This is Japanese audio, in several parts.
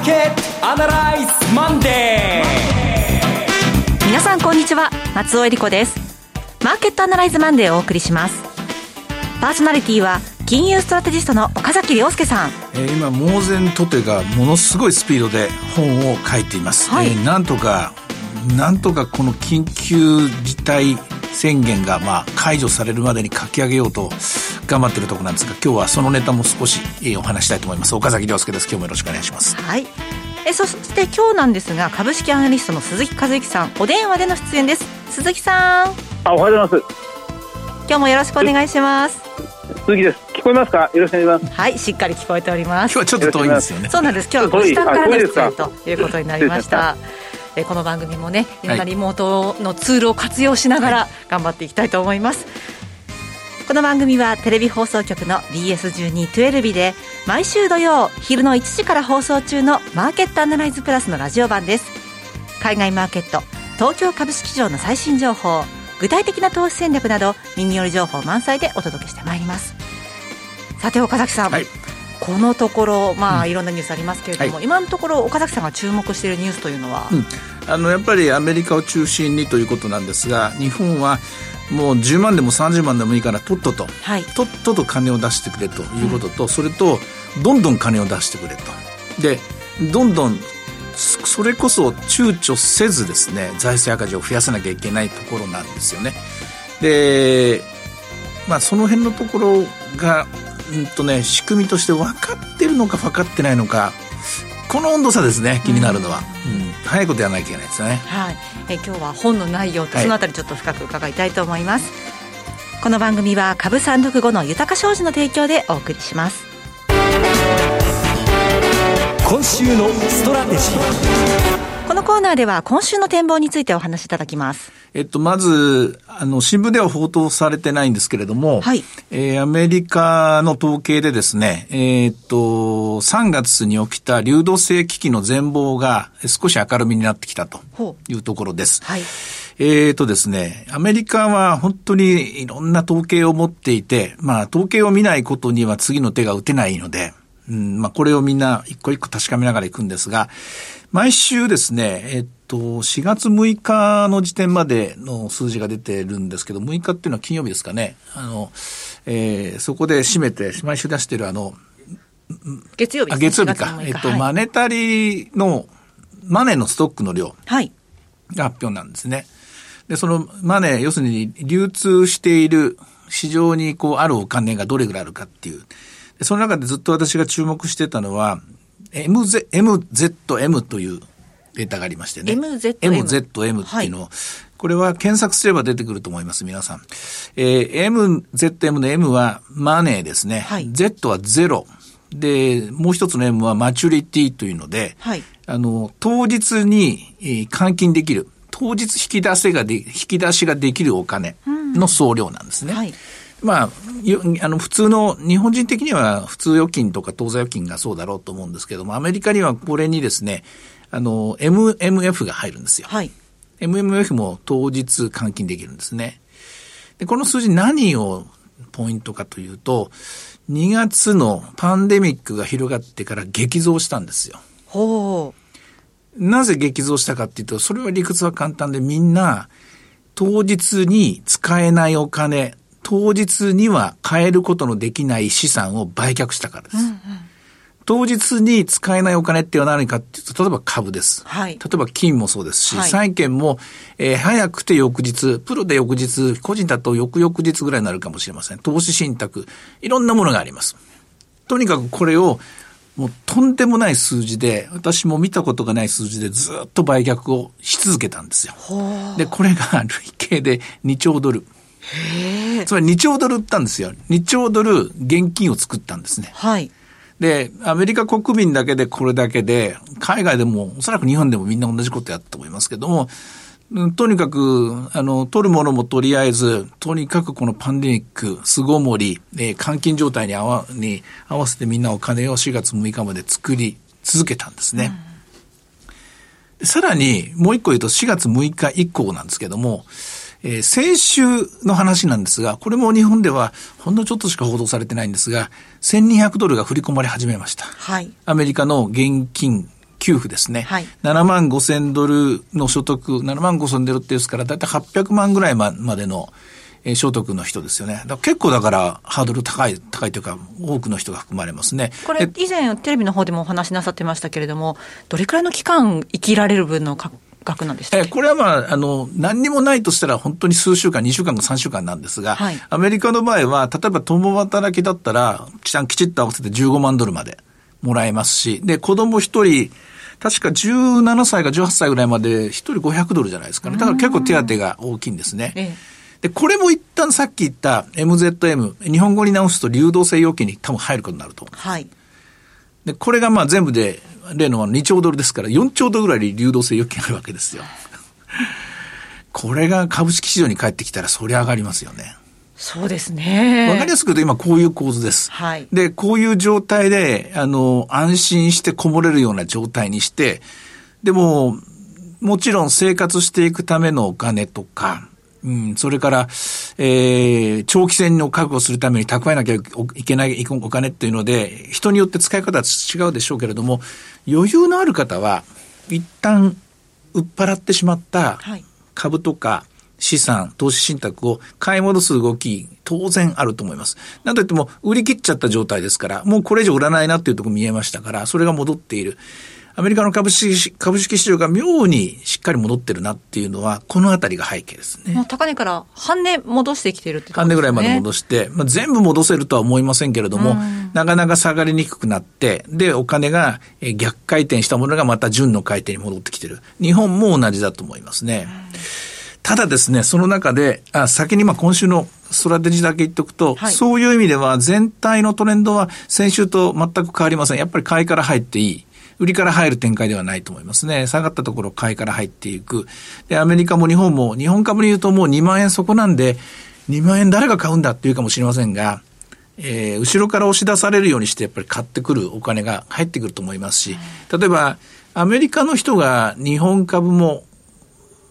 ーケットアナライズマンデー。皆さんこんにちは。松尾英里子です。マーケットアナライズマンデーをお送りします。パーソナリティは金融ストラテジストの岡崎良介さん、えー、今猛然とてがものすごいスピードで本を書いています、はい、えー、なんとかなんとかこの緊急事態宣言がまあ解除されるまでに書き上げようと頑張ってるところなんですが今日はそのネタも少しお話したいと思います。岡崎亮介です。今日もよろしくお願いします。はい。えそして今日なんですが株式アナリストの鈴木和之さんお電話での出演です。鈴木さん。あおはようございます。今日もよろしくお願いします。鈴木です。聞こえますか？よろしくお願いします。はいしっかり聞こえております。今日はちょっと遠いんですよね。そうなんです。今日はご自宅からの出演ということになりましたえこの番組もねい。ろんなリモートのツールを活用しながら頑張っていきたいと思います、この番組はテレビ放送局の BS1212 で毎週土曜昼の1時から放送中のマーケットアナライズプラスのラジオ版です。海外マーケット東京株式市場の最新情報具体的な投資戦略など耳寄り情報満載でお届けしてまいります。さて岡崎さん、はいこのところ、まあ、いろんなニュースありますけれども、はい、今のところ、岡崎さんが注目しているニュースというのは、うん、あのやっぱりアメリカを中心にということなんですが、日本はもう10万でも30万でもいいから、とっとと、はい、とっとと金を出してくれということと、うん、それと、どんどん金を出してくれと。でどんどんそれこそ躊躇せずですね財政赤字を増やさなきゃいけないところなんですよね。でまあその辺のところがうんとね、仕組みとして分かってるのか分かってないのか、この温度差ですね、気になるのは。うん、うん、早いことやらなきゃいけないですね。はい。え今日は本の内容とそのあたりちょっと深く伺いたいと思います。はい、この番組は株三六五の豊か商事の提供でお送りします。今週のストラテジー。コーナーでは今週の展望についてお話しいただきます。えっと、まず、あの、新聞では報道されてないんですけれども、はい。えー、アメリカの統計でですね、えー、っと、3月に起きた流動性危機の全貌が少し明るみになってきたというところです。はい。えーとですね、アメリカは本当にいろんな統計を持っていて、まあ統計を見ないことには次の手が打てないので、うん、まあこれをみんな一個一個確かめながらいくんですが、毎週ですね、えっと、4月6日の時点までの数字が出てるんですけど、6日っていうのは金曜日ですかね。あの、えー、そこで締めて、毎週出してるあの、月曜日、ね、月曜日か。えっと、はい、マネタリーの、マネーのストックの量が発表なんですね。で、そのマネー、要するに流通している市場にこうあるお金がどれぐらいあるかっていう。その中でずっと私が注目してたのは、MZ MZM というデータがありましてね。MZM。MZM っていうのを、はい、これは検索すれば出てくると思います、皆さん。えー、MZM の M はマネーですね。はい、Z はゼロ。で、もう一つの M はマチュリティというので、はい、あの、当日に、えー、換金できる。当日引き出せがで、引き出しができるお金の総量なんですね。うんはいまあ、あの、普通の、日本人的には普通預金とか当座預金がそうだろうと思うんですけども、アメリカにはこれにですね、あの、MMF が入るんですよ。はい。MMF も当日換金できるんですね。で、この数字何をポイントかというと、2月のパンデミックが広がってから激増したんですよ。ほう。なぜ激増したかっていうと、それは理屈は簡単でみんな、当日に使えないお金、当日には買えることのできない資産を売却したからです。うんうん、当日に使えないお金っていうのは何かっていうと、例えば株です。はい、例えば金もそうですし、はい、債券も、えー、早くて翌日、プロで翌日、個人だと翌々日ぐらいになるかもしれません。投資信託、いろんなものがあります。とにかくこれを、もうとんでもない数字で、私も見たことがない数字でずっと売却をし続けたんですよ。で、これが累計で2兆ドル。つまり2兆ドル売ったんですよ。2兆ドル現金を作ったんですね。はい。で、アメリカ国民だけでこれだけで、海外でも、おそらく日本でもみんな同じことやったと思いますけども、とにかく、あの、取るものもとりあえず、とにかくこのパンデミック、巣ごもり、えー、監禁状態に合わに合わせてみんなお金を4月6日まで作り続けたんですね。うん、さらに、もう一個言うと4月6日以降なんですけども、えー、先週の話なんですが、これも日本ではほんのちょっとしか報道されてないんですが、1200ドルが振り込まれ始めました。はい。アメリカの現金給付ですね。はい、7万5千ドルの所得、7万5千ドルってですから、だいたい800万ぐらいまでの、えー、所得の人ですよね。結構だからハードル高い、高いというか、多くの人が含まれますね。これ、以前テレビの方でもお話しなさってましたけれども、どれくらいの期間生きられる分の額なんですえこれはまあ、あの、何にもないとしたら本当に数週間、2週間か3週間なんですが、はい、アメリカの場合は、例えば共働きだったら、きちっと合わせて15万ドルまでもらえますし、で、子供一人、確か17歳か18歳ぐらいまで1人500ドルじゃないですかね。だから結構手当が大きいんですね。ええで、これも一旦さっき言った MZM、日本語に直すと流動性要求に多分入ることになると。はい。で、これがまあ全部で、例の2兆ドルですから、4兆ドルぐらい流動性要求があるわけですよ。これが株式市場に帰ってきたら、そりゃ上がりますよね。そうですね。わかりやすく言うと今こういう構図です。はい。で、こういう状態で、あの、安心してこもれるような状態にして、でも、もちろん生活していくためのお金とか、うん、それから、えー、長期戦を確保するために蓄えなきゃいけないお金っていうので、人によって使い方は違うでしょうけれども、余裕のある方は、一旦売っ払ってしまった株とか資産、投資信託を買い戻す動き、当然あると思います。なんといっても、売り切っちゃった状態ですから、もうこれ以上売らないなっていうところ見えましたから、それが戻っている。アメリカの株式株式市場が妙にしっかり戻ってるなっていうのは、このあたりが背景ですね。高値から半値戻してきてるって半値ぐらいまで戻して、まあ、全部戻せるとは思いませんけれども、なかなか下がりにくくなって、で、お金が逆回転したものがまた順の回転に戻ってきてる。日本も同じだと思いますね。ただですね、その中で、あ先にまあ今週のストラテジーだけ言っておくと、はい、そういう意味では全体のトレンドは先週と全く変わりません。やっぱり買いから入っていい。売りから入る展開ではないと思いますね。下がったところ買いから入っていく。で、アメリカも日本も、日本株に言うともう2万円そこなんで、2万円誰が買うんだっていうかもしれませんが、えー、後ろから押し出されるようにしてやっぱり買ってくるお金が入ってくると思いますし、例えば、アメリカの人が日本株も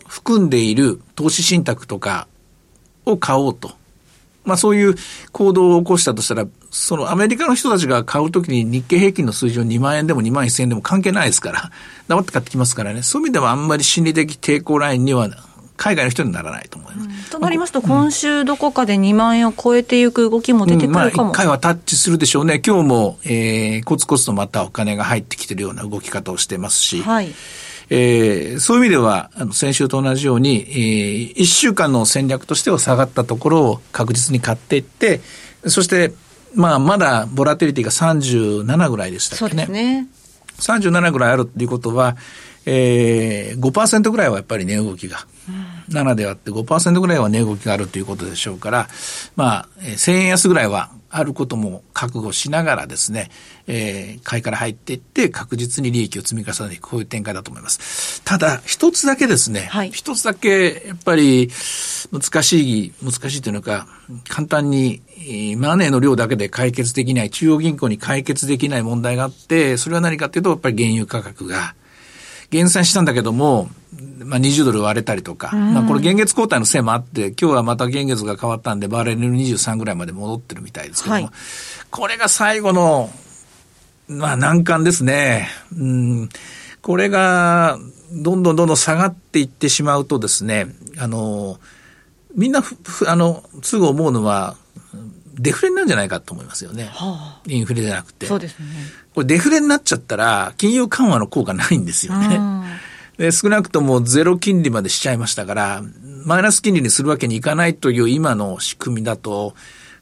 含んでいる投資信託とかを買おうと。まあそういう行動を起こしたとしたら、そのアメリカの人たちが買うときに日経平均の数字を2万円でも2万1000円でも関係ないですから、黙って買ってきますからね、そういう意味ではあんまり心理的抵抗ラインには海外の人にならないと思います。うん、となりますと、今週どこかで2万円を超えていく動きも出てくるかも、うん、まあ、1回はタッチするでしょうね。今日も、えー、コツコツとまたお金が入ってきてるような動き方をしてますし、はい。えー、そういう意味では、あの、先週と同じように、えー、1週間の戦略としては下がったところを確実に買っていって、そして、まあ、まだボラテリティが37ぐらいでしたっけね。そうですね。37ぐらいあるっていうことは、えー、5%ぐらいはやっぱり値動きが、うん、7であって5%ぐらいは値動きがあるということでしょうから、まあ、1000円安ぐらいはあることも覚悟しながらですね、えー、買いから入っていって確実に利益を積み重ねていく、こういう展開だと思います。ただ、一つだけですね、はい、一つだけやっぱり難しい、難しいというのか、簡単にマネーの量だけで解決できない、中央銀行に解決できない問題があって、それは何かというと、やっぱり原油価格が減産したんだけども、まあ、20ドル割れたりとか、まあ、これ現月交代のせいもあって、今日はまた現月が変わったんで、バーレル23ぐらいまで戻ってるみたいですけども、はい、これが最後の、まあ、難関ですね。うん、これが、どんどんどんどん下がっていってしまうとですね、あの、みんな、あの、すぐ思うのは、デフレになるんじゃないかと思いますよね。はあ、インフレじゃなくて。そうですね。これデフレになっちゃったら、金融緩和の効果ないんですよね。で少なくともゼロ金利までしちゃいましたから、マイナス金利にするわけにいかないという今の仕組みだと、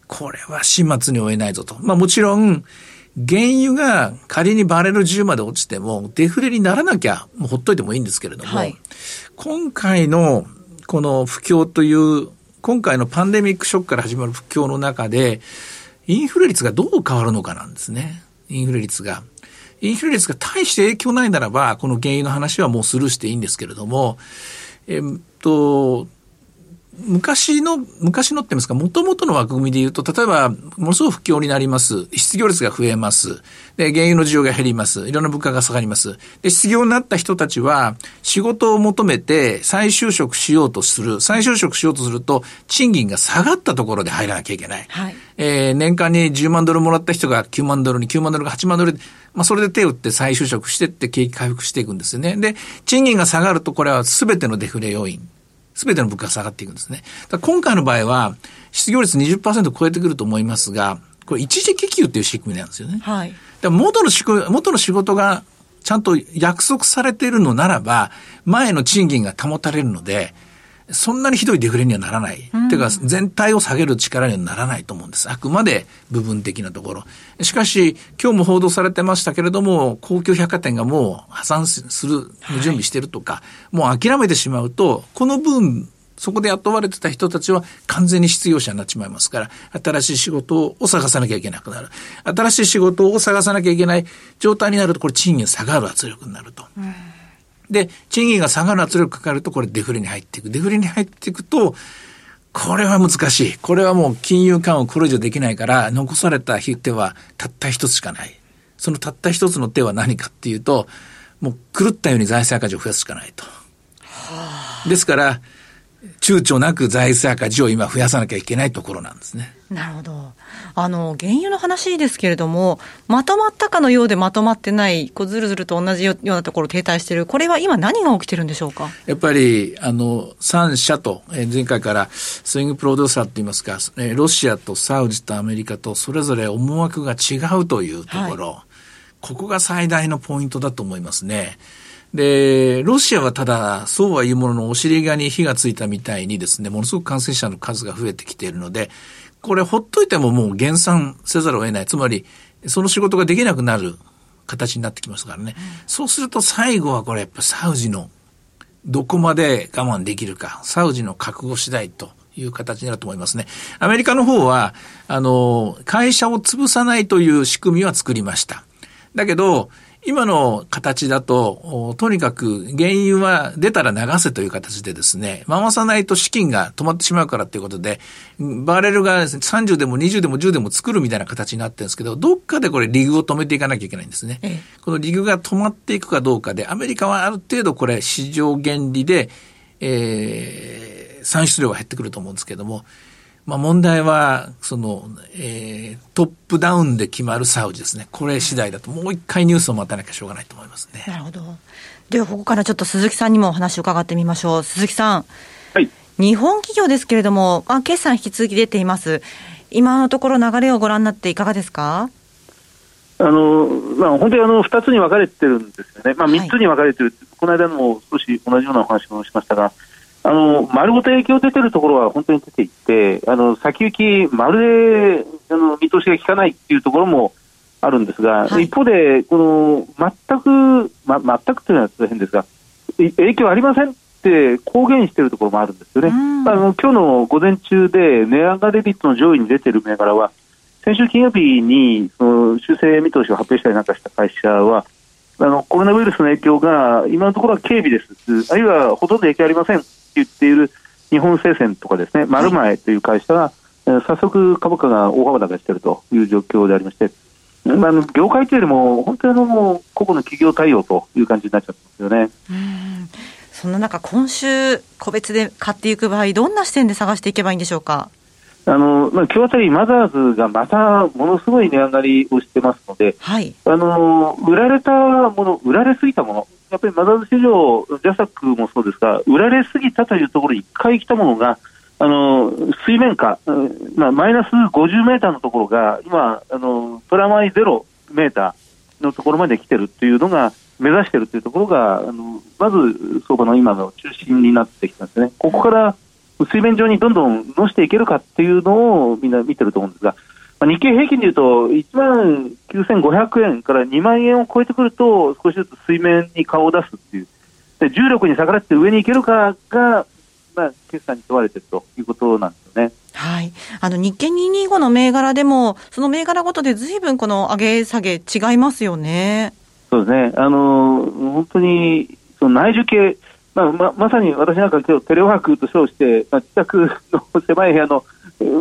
これは始末に追えないぞと。まあもちろん、原油が仮にバレル10まで落ちても、デフレにならなきゃ、もうほっといてもいいんですけれども、はい、今回のこの不況という、今回のパンデミックショックから始まる不況の中で、インフレ率がどう変わるのかなんですね。インフレ率が。インフレ率が大して影響ないならば、この原油の話はもうスルーしていいんですけれども、えっと、昔の、昔のって言いますか、もともとの枠組みで言うと、例えば、ものすごく不況になります。失業率が増えます。で、原油の需要が減ります。いろんな物価が下がります。で、失業になった人たちは、仕事を求めて再就職しようとする。再就職しようとすると、賃金が下がったところで入らなきゃいけない。はい、えー、年間に10万ドルもらった人が9万ドルに、9万ドルが8万ドルで、まあ、それで手を打って再就職してって景気回復していくんですよね。で、賃金が下がるとこれは全てのデフレ要因。全ての物価が下がっていくんですね。今回の場合は、失業率20%超えてくると思いますが、これ一時帰給っていう仕組みなんですよね。はい。元の仕元の仕事がちゃんと約束されているのならば、前の賃金が保たれるので、そんなにひどいデフレにはならない。うん、ていうか、全体を下げる力にはならないと思うんです。あくまで部分的なところ。しかし、今日も報道されてましたけれども、高級百貨店がもう破産する準備してるとか、はい、もう諦めてしまうと、この分、そこで雇われてた人たちは完全に失業者になっちまいますから、新しい仕事を探さなきゃいけなくなる。新しい仕事を探さなきゃいけない状態になると、これ賃金下がる圧力になると。うんで、賃金が下がる圧力かかると、これデフレに入っていく。デフレに入っていくと、これは難しい。これはもう金融緩和をこれ以上できないから、残された手はたった一つしかない。そのたった一つの手は何かっていうと、もう狂ったように財政赤字を増やすしかないと。ですから、躊躇なく財政赤字を今増やさなきゃいけないところなんですね。なるほど。あの、原油の話ですけれども、まとまったかのようでまとまってない、こうずるずると同じようなところ停滞している、これは今何が起きてるんでしょうか？やっぱり、あの、3社と、え前回からスイングプロデューサーといいますか、えロシアとサウジとアメリカとそれぞれ思惑が違うというところ、はい、ここが最大のポイントだと思いますね。で、ロシアはただ、そうはいうもののお尻側に火がついたみたいにですね、ものすごく感染者の数が増えてきているので、これほっといてももう減産せざるを得ない。つまり、その仕事ができなくなる形になってきますからね。うん、そうすると最後はこれやっぱサウジのどこまで我慢できるか、サウジの覚悟次第という形になると思いますね。アメリカの方は、あの、会社を潰さないという仕組みは作りました。だけど、今の形だと、とにかく原油は出たら流せという形でですね、回さないと資金が止まってしまうからということで、バレルが30でも20でも10でも作るみたいな形になってるんですけど、どっかでこれリグを止めていかなきゃいけないんですね。ええ、このリグが止まっていくかどうかで、アメリカはある程度これ市場原理で、えー、産出量が減ってくると思うんですけども、まあ問題は、その、えー、トップダウンで決まるサウジですね。これ次第だと、もう一回ニュースを待たなきゃしょうがないと思いますね。なるほど。では、ここからちょっと鈴木さんにもお話を伺ってみましょう。鈴木さん。はい。日本企業ですけれども、あ決算引き続き出ています。今のところ流れをご覧になっていかがですか？あの、まあ、本当にあの、二つに分かれてるんですよね。まあ、三つに分かれてる、はい、この間も少し同じようなお話もしましたが、あの丸ごと影響出てるところは本当に出ていて、あの先行き、まるであの見通しが効かないっていうところもあるんですが、はい、一方で、この全く、ま、全くというのは変ですが、影響ありませんって公言しているところもあるんですよね。あの今日の午前中で値上がり率の上位に出ている銘柄は、先週金曜日にその修正見通しを発表したりなんかした会社は、あのコロナウイルスの影響が今のところは軽微です、あるいはほとんど影響ありません言っている日本製線とかですね、マルマエという会社は、はい、早速株価が大幅高しているという状況でありまして、まあ、業界というよりも、本当にあの個々の企業対応という感じになっちゃってますよね。そんな中、今週、個別で買っていく場合、どんな視点で探していけばいいんでしょうか？あのまあ、今日あたりマザーズがまたものすごい値上がりをしてますので、はい、あの売られたもの、売られすぎたもの、やっぱりマザーズ市場、ジャサックもそうですが、売られすぎたというところに1回来たものが、あの水面下、まあ、マイナス50メーターのところが、今、あのプラマイゼロメーターのところまで来てるっていうのが、目指してるというところが、あのまず相場の今の中心になってきたんですね。ここから水面上にどんどん乗していけるかっていうのをみんな見てると思うんですが、まあ、日経平均でいうと、1万9500円から2万円を超えてくると、少しずつ水面に顔を出すっていう、で重力に逆らって上に行けるかが、まあ、決算に問われているということなんですよね。はい。あの、日経225の銘柄でも、その銘柄ごとでずいぶんこの上げ下げ違いますよね。そうですね。あの、本当に、その内需系、まあ、ままさに私なんか今日テレワークと称して、まあ、自宅の 狭い部屋の、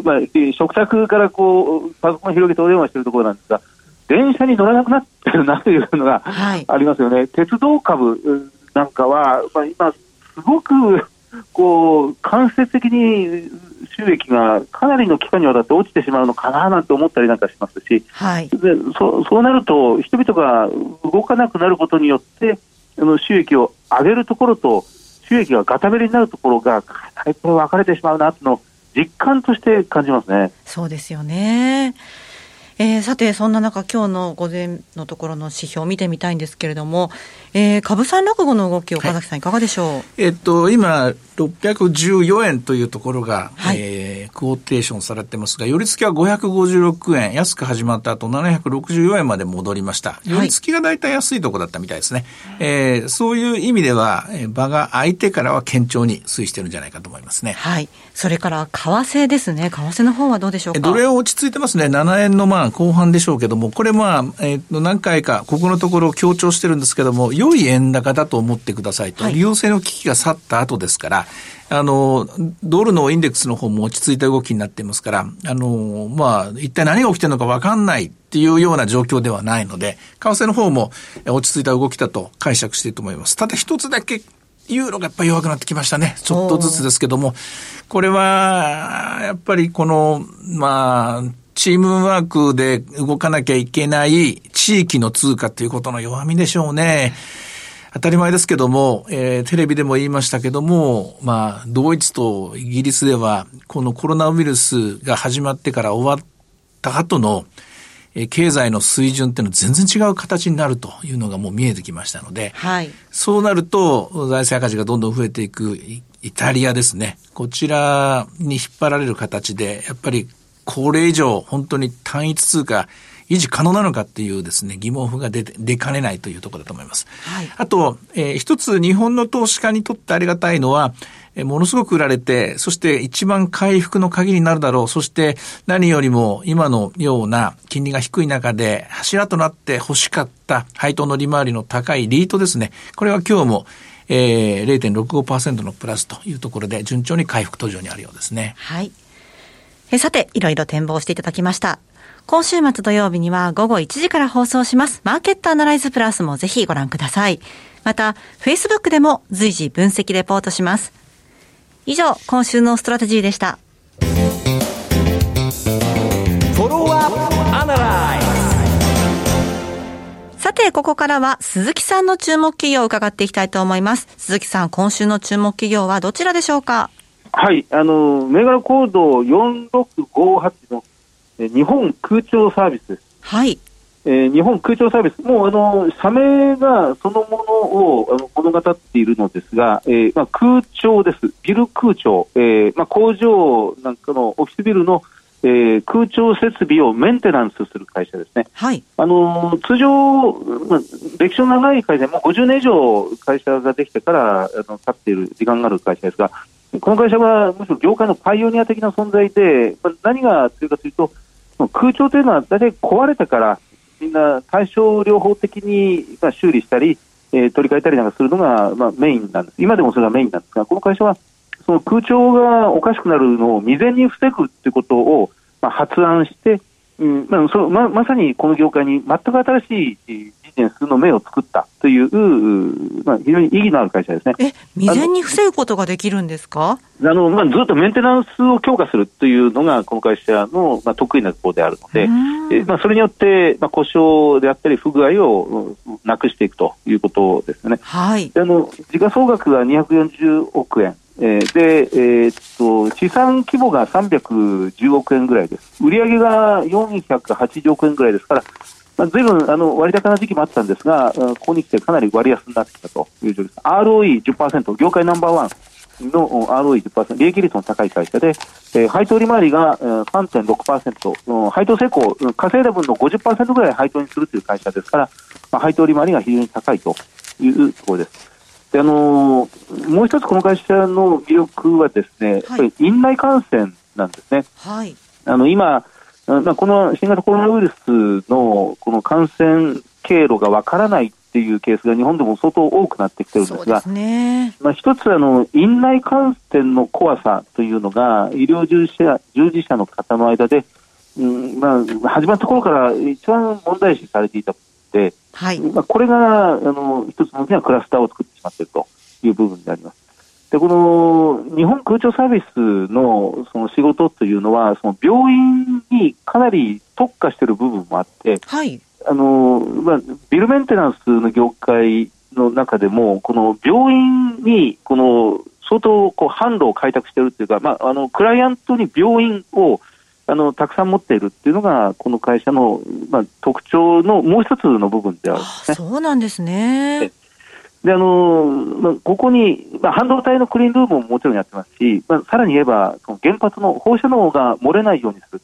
まあ、食卓からこうパソコン広げてお電話しているところなんですが、電車に乗らなくなってるなというのがありますよね。はい、鉄道株なんかは、まあ、今、すごくこう、間接的に収益がかなりの期間にわたって落ちてしまうのかななんて思ったりなんかしますし、はい、でそそうなると、人々が動かなくなることによって、あの収益を上げるところと、収益がガタベリになるところが、かなり分かれてしまうなというのを実感として感じますね。そうですよね。えー、さて、そんな中、今日の午前のところの指標を見てみたいんですけれども、えー、株産落語の動き、岡崎さん、いかがでしょう、はい、えっと、今、614円というところが、はい、えー、クオーテーションされてますが、寄り付きは556円、安く始まった後764円まで戻りました。寄り付きが大体安いところだったみたいですね。はい、えー、そういう意味では、場が空いてからは堅調に推移してるんじゃないかと思いますね。はい。それから、為替ですね。為替の方はどうでしょうか？ドル円落ち着いてますね。7円のまあ後半でしょうけども、これまあ、えー、と何回か、ここのところ強調してるんですけども、良い円高だと思ってくださいと。利用性の危機が去った後ですから、あの、ドルのインデックスの方も落ち着いた動きになっていますから、あの、まあ、一体何が起きてるのか分かんないっていうような状況ではないので、為替の方も落ち着いた動きだと解釈していると思います。ただ一つだけユーロがやっぱり弱くなってきましたね。ちょっとずつですけども。これは、やっぱりこの、まあ、チームワークで動かなきゃいけない地域の通貨ということの弱みでしょうね。当たり前ですけども、えー、テレビでも言いましたけども、まあ、ドイツとイギリスでは、このコロナウイルスが始まってから終わった後の、え経済の水準っていうのは全然違う形になるというのがもう見えてきましたので、はい、そうなると財政赤字がどんどん増えていくイタリアですね。こちらに引っ張られる形で、やっぱりこれ以上本当に単一通貨維持可能なのかっていうですね、疑問符が出て、出かねないというところだと思います。はい、あと、えー、一つ日本の投資家にとってありがたいのは、えー、ものすごく売られて、そして一番回復の鍵になるだろう。そして何よりも今のような金利が低い中で柱となって欲しかった配当の利回りの高いリートですね。これは今日もえー、0.65%のプラスというところで順調に回復途上にあるようですね。はい。えさて、いろいろ展望していただきました。今週末土曜日には午後1時から放送します。マーケットアナライズプラスもぜひご覧ください。また、Facebook でも随時分析レポートします。以上、今週のストラテジーでした。さて、ここからは鈴木さんの注目企業を伺っていきたいと思います。鈴木さん、今週の注目企業はどちらでしょうか？はい、あの、銘柄コード4658の日本空調サービスです。はい。えー、日本空調サービス、もうあの社名がそのものをあの物語っているのですが、えーまあ、空調です、ビル空調、えーまあ、工場なんかのオフィスビルの、えー、空調設備をメンテナンスする会社ですね。はい。あの通常、まあ、歴史の長い会社、もう50年以上会社ができてからあの経っている時間がある会社ですが、この会社はむしろ業界のパイオニア的な存在で、まあ、何が強いかというと、空調というのは大体壊れてからみんな対症療法的に、まあ、修理したり、えー、取り替えたりなんかするのが、まあ、メインなんです。今でもそれがメインなんですが、この会社はその空調がおかしくなるのを未然に防ぐということを、まあ、発案して、うんまあ、そままさにこの業界に全く新しいネンスの目を作ったという、まあ、非常に意義のある会社ですね。え、未然に防ぐことができるんですか？あの、まあ、ずっとメンテナンスを強化するというのが、この会社の、まあ、得意なところであるので、えまあ、それによって、まあ、故障であったり、不具合をなくしていくということですね。はい。あの、時価総額が240億円。えー、で、えー、っと、資産規模が310億円ぐらいです。売上が480億円ぐらいですから、まあ、ずいぶんあの割高な時期もあったんですが、ここに来てかなり割安になってきたという状況です。ROE10%、業界ナンバーワンの ROE10%、利益率の高い会社で、えー、配当利回りが3.6%、配当成功、稼いだ分の50%ぐらい配当にするという会社ですから、まあ、配当利回りが非常に高いというところです。であのー、もう一つこの会社の魅力はですね、はい、やっぱり院内感染なんですね。はい、あの今まあ、この新型コロナウイルスのこの感染経路がわからないっていうケースが日本でも相当多くなってきてるんですが、すね、まあ、一つあの、院内感染の怖さというのが、医療従事者従事者の方の間で、うんまあ、始まった頃から一番問題視されていたで、はい。まあ、これがあの一つの大きなクラスターを作ってしまっているという部分であります。ででこの日本空調サービスのその仕事というのは、その病院にかなり特化している部分もあって、はい、あのまあ、ビルメンテナンスの業界の中でも、この病院にこの相当こう販路を開拓しているというか、まあ、あのクライアントに病院をあのたくさん持っているっていうのが、この会社の、まあ、特徴のもう一つの部分であるんですね。そうなんですね。であのまあ、ここに、まあ、半導体のクリーンルームももちろんやってますし、まあ、さらに言えば、その原発の放射能が漏れないようにする、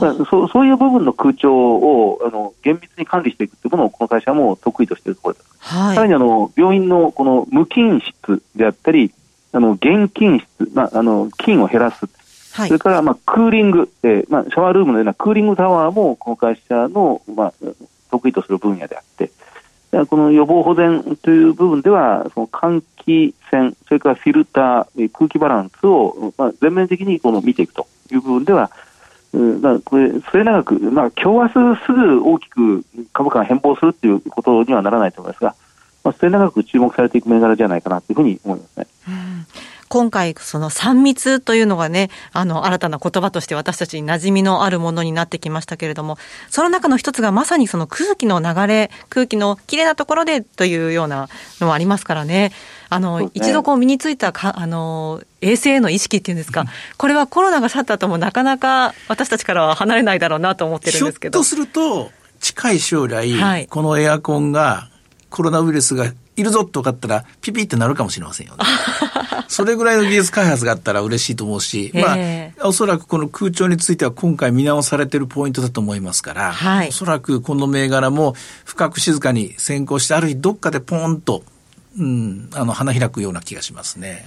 まあ、そそういう部分の空調をあの厳密に管理していくというものをこの会社も得意としているところです。はい、さらにあの病院のこの無菌室であったり、あの現菌室、まあ、あの菌を減らす、はい、それから、まあ、クーリング、えーまあ、シャワールームのようなクーリングタワーもこの会社の、まあ、得意とする分野であって、この予防保全という部分では、その換気扇、それからフィルター、空気バランスを、まあ、全面的にこの見ていくという部分では、まあ、これ、末永く、まあ、今日明日すぐ大きく株価が変貌するということにはならないと思いますが、まあ、末永く注目されていく銘柄じゃないかなというふうに思いますね。うん今回、その3密というのがね、あの、新たな言葉として私たちに馴染みのあるものになってきましたけれども、その中の一つがまさにその空気の流れ、空気のきれいなところでというようなのはありますからね。あの、ね、一度こう身についたか、あの、衛生への意識っていうんですか、これはコロナが去った後もなかなか私たちからは離れないだろうなと思ってるんですけど。ひょっとすると、近い将来、はい、このエアコンがコロナウイルスがいるぞと分かったら、ピピってなるかもしれませんよね。それぐらいの技術開発があったら嬉しいと思うし、まあ、おそらくこの空調については今回見直されてるポイントだと思いますから、はい、おそらくこの銘柄も深く静かに先行して、ある日どっかでポーンと、うん、あの花開くような気がしますね。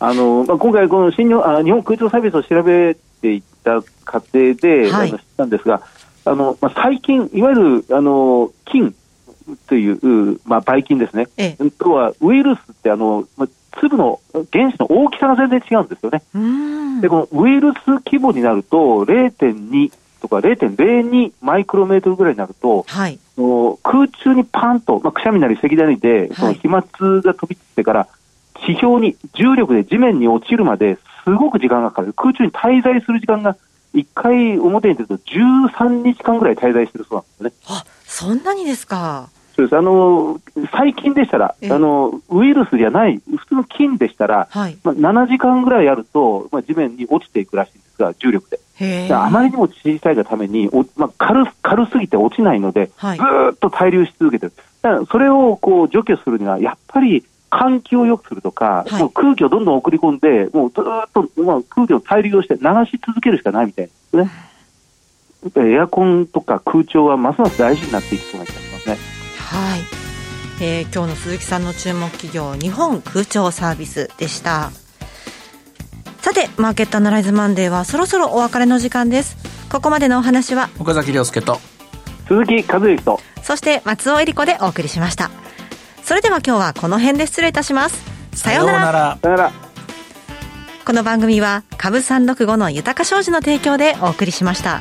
あのまあ、今回、この新日本あ日本空調サービスを調べていった過程で、はい、知ったんですが、あのまあ、最近、いわゆるあの金という、まあ、ばい菌ですね、ええ、とはウイルスってあの、まあ、粒の原子の大きさが全然違うんですよね。で、このウイルス規模になると、0.2とか0.02マイクロメートルぐらいになると、はい、空中にパンと、まあ、くしゃみなり咳なりで、その飛沫が飛び散ってから、地表に重力で地面に落ちるまですごく時間がかかる。空中に滞在する時間が1回表に出ると13日間ぐらい滞在してるそうなんですよね。あ、そんなにですか？そうですあの最近でしたら、あのウイルスじゃない、普通の菌でしたら、はい、まあ、7時間ぐらいやると、まあ、地面に落ちていくらしいんですが、重力で。あまりにも小さいがために、おまあ、軽軽すぎて落ちないので、はい、ずっと滞留し続けてる。だからそれをこう除去するには、やっぱり換気を良くするとか、はい、空気をどんどん送り込んで、もうずっと、まあ、空気を滞留をして流し続けるしかないみたいですね。やっぱりエアコンとか空調はますます大事になっていきそうな気がしますね。はい、えー、今日の鈴木さんの注目企業日本空調サービスでした。さてマーケットアナライズマンデーはそろそろお別れの時間です。ここまでのお話は岡崎亮介と鈴木和之とそして松尾恵里子でお送りしました。それでは今日はこの辺で失礼いたします。さようなら。さようなら。この番組は株三六五の豊か商事の提供でお送りしました。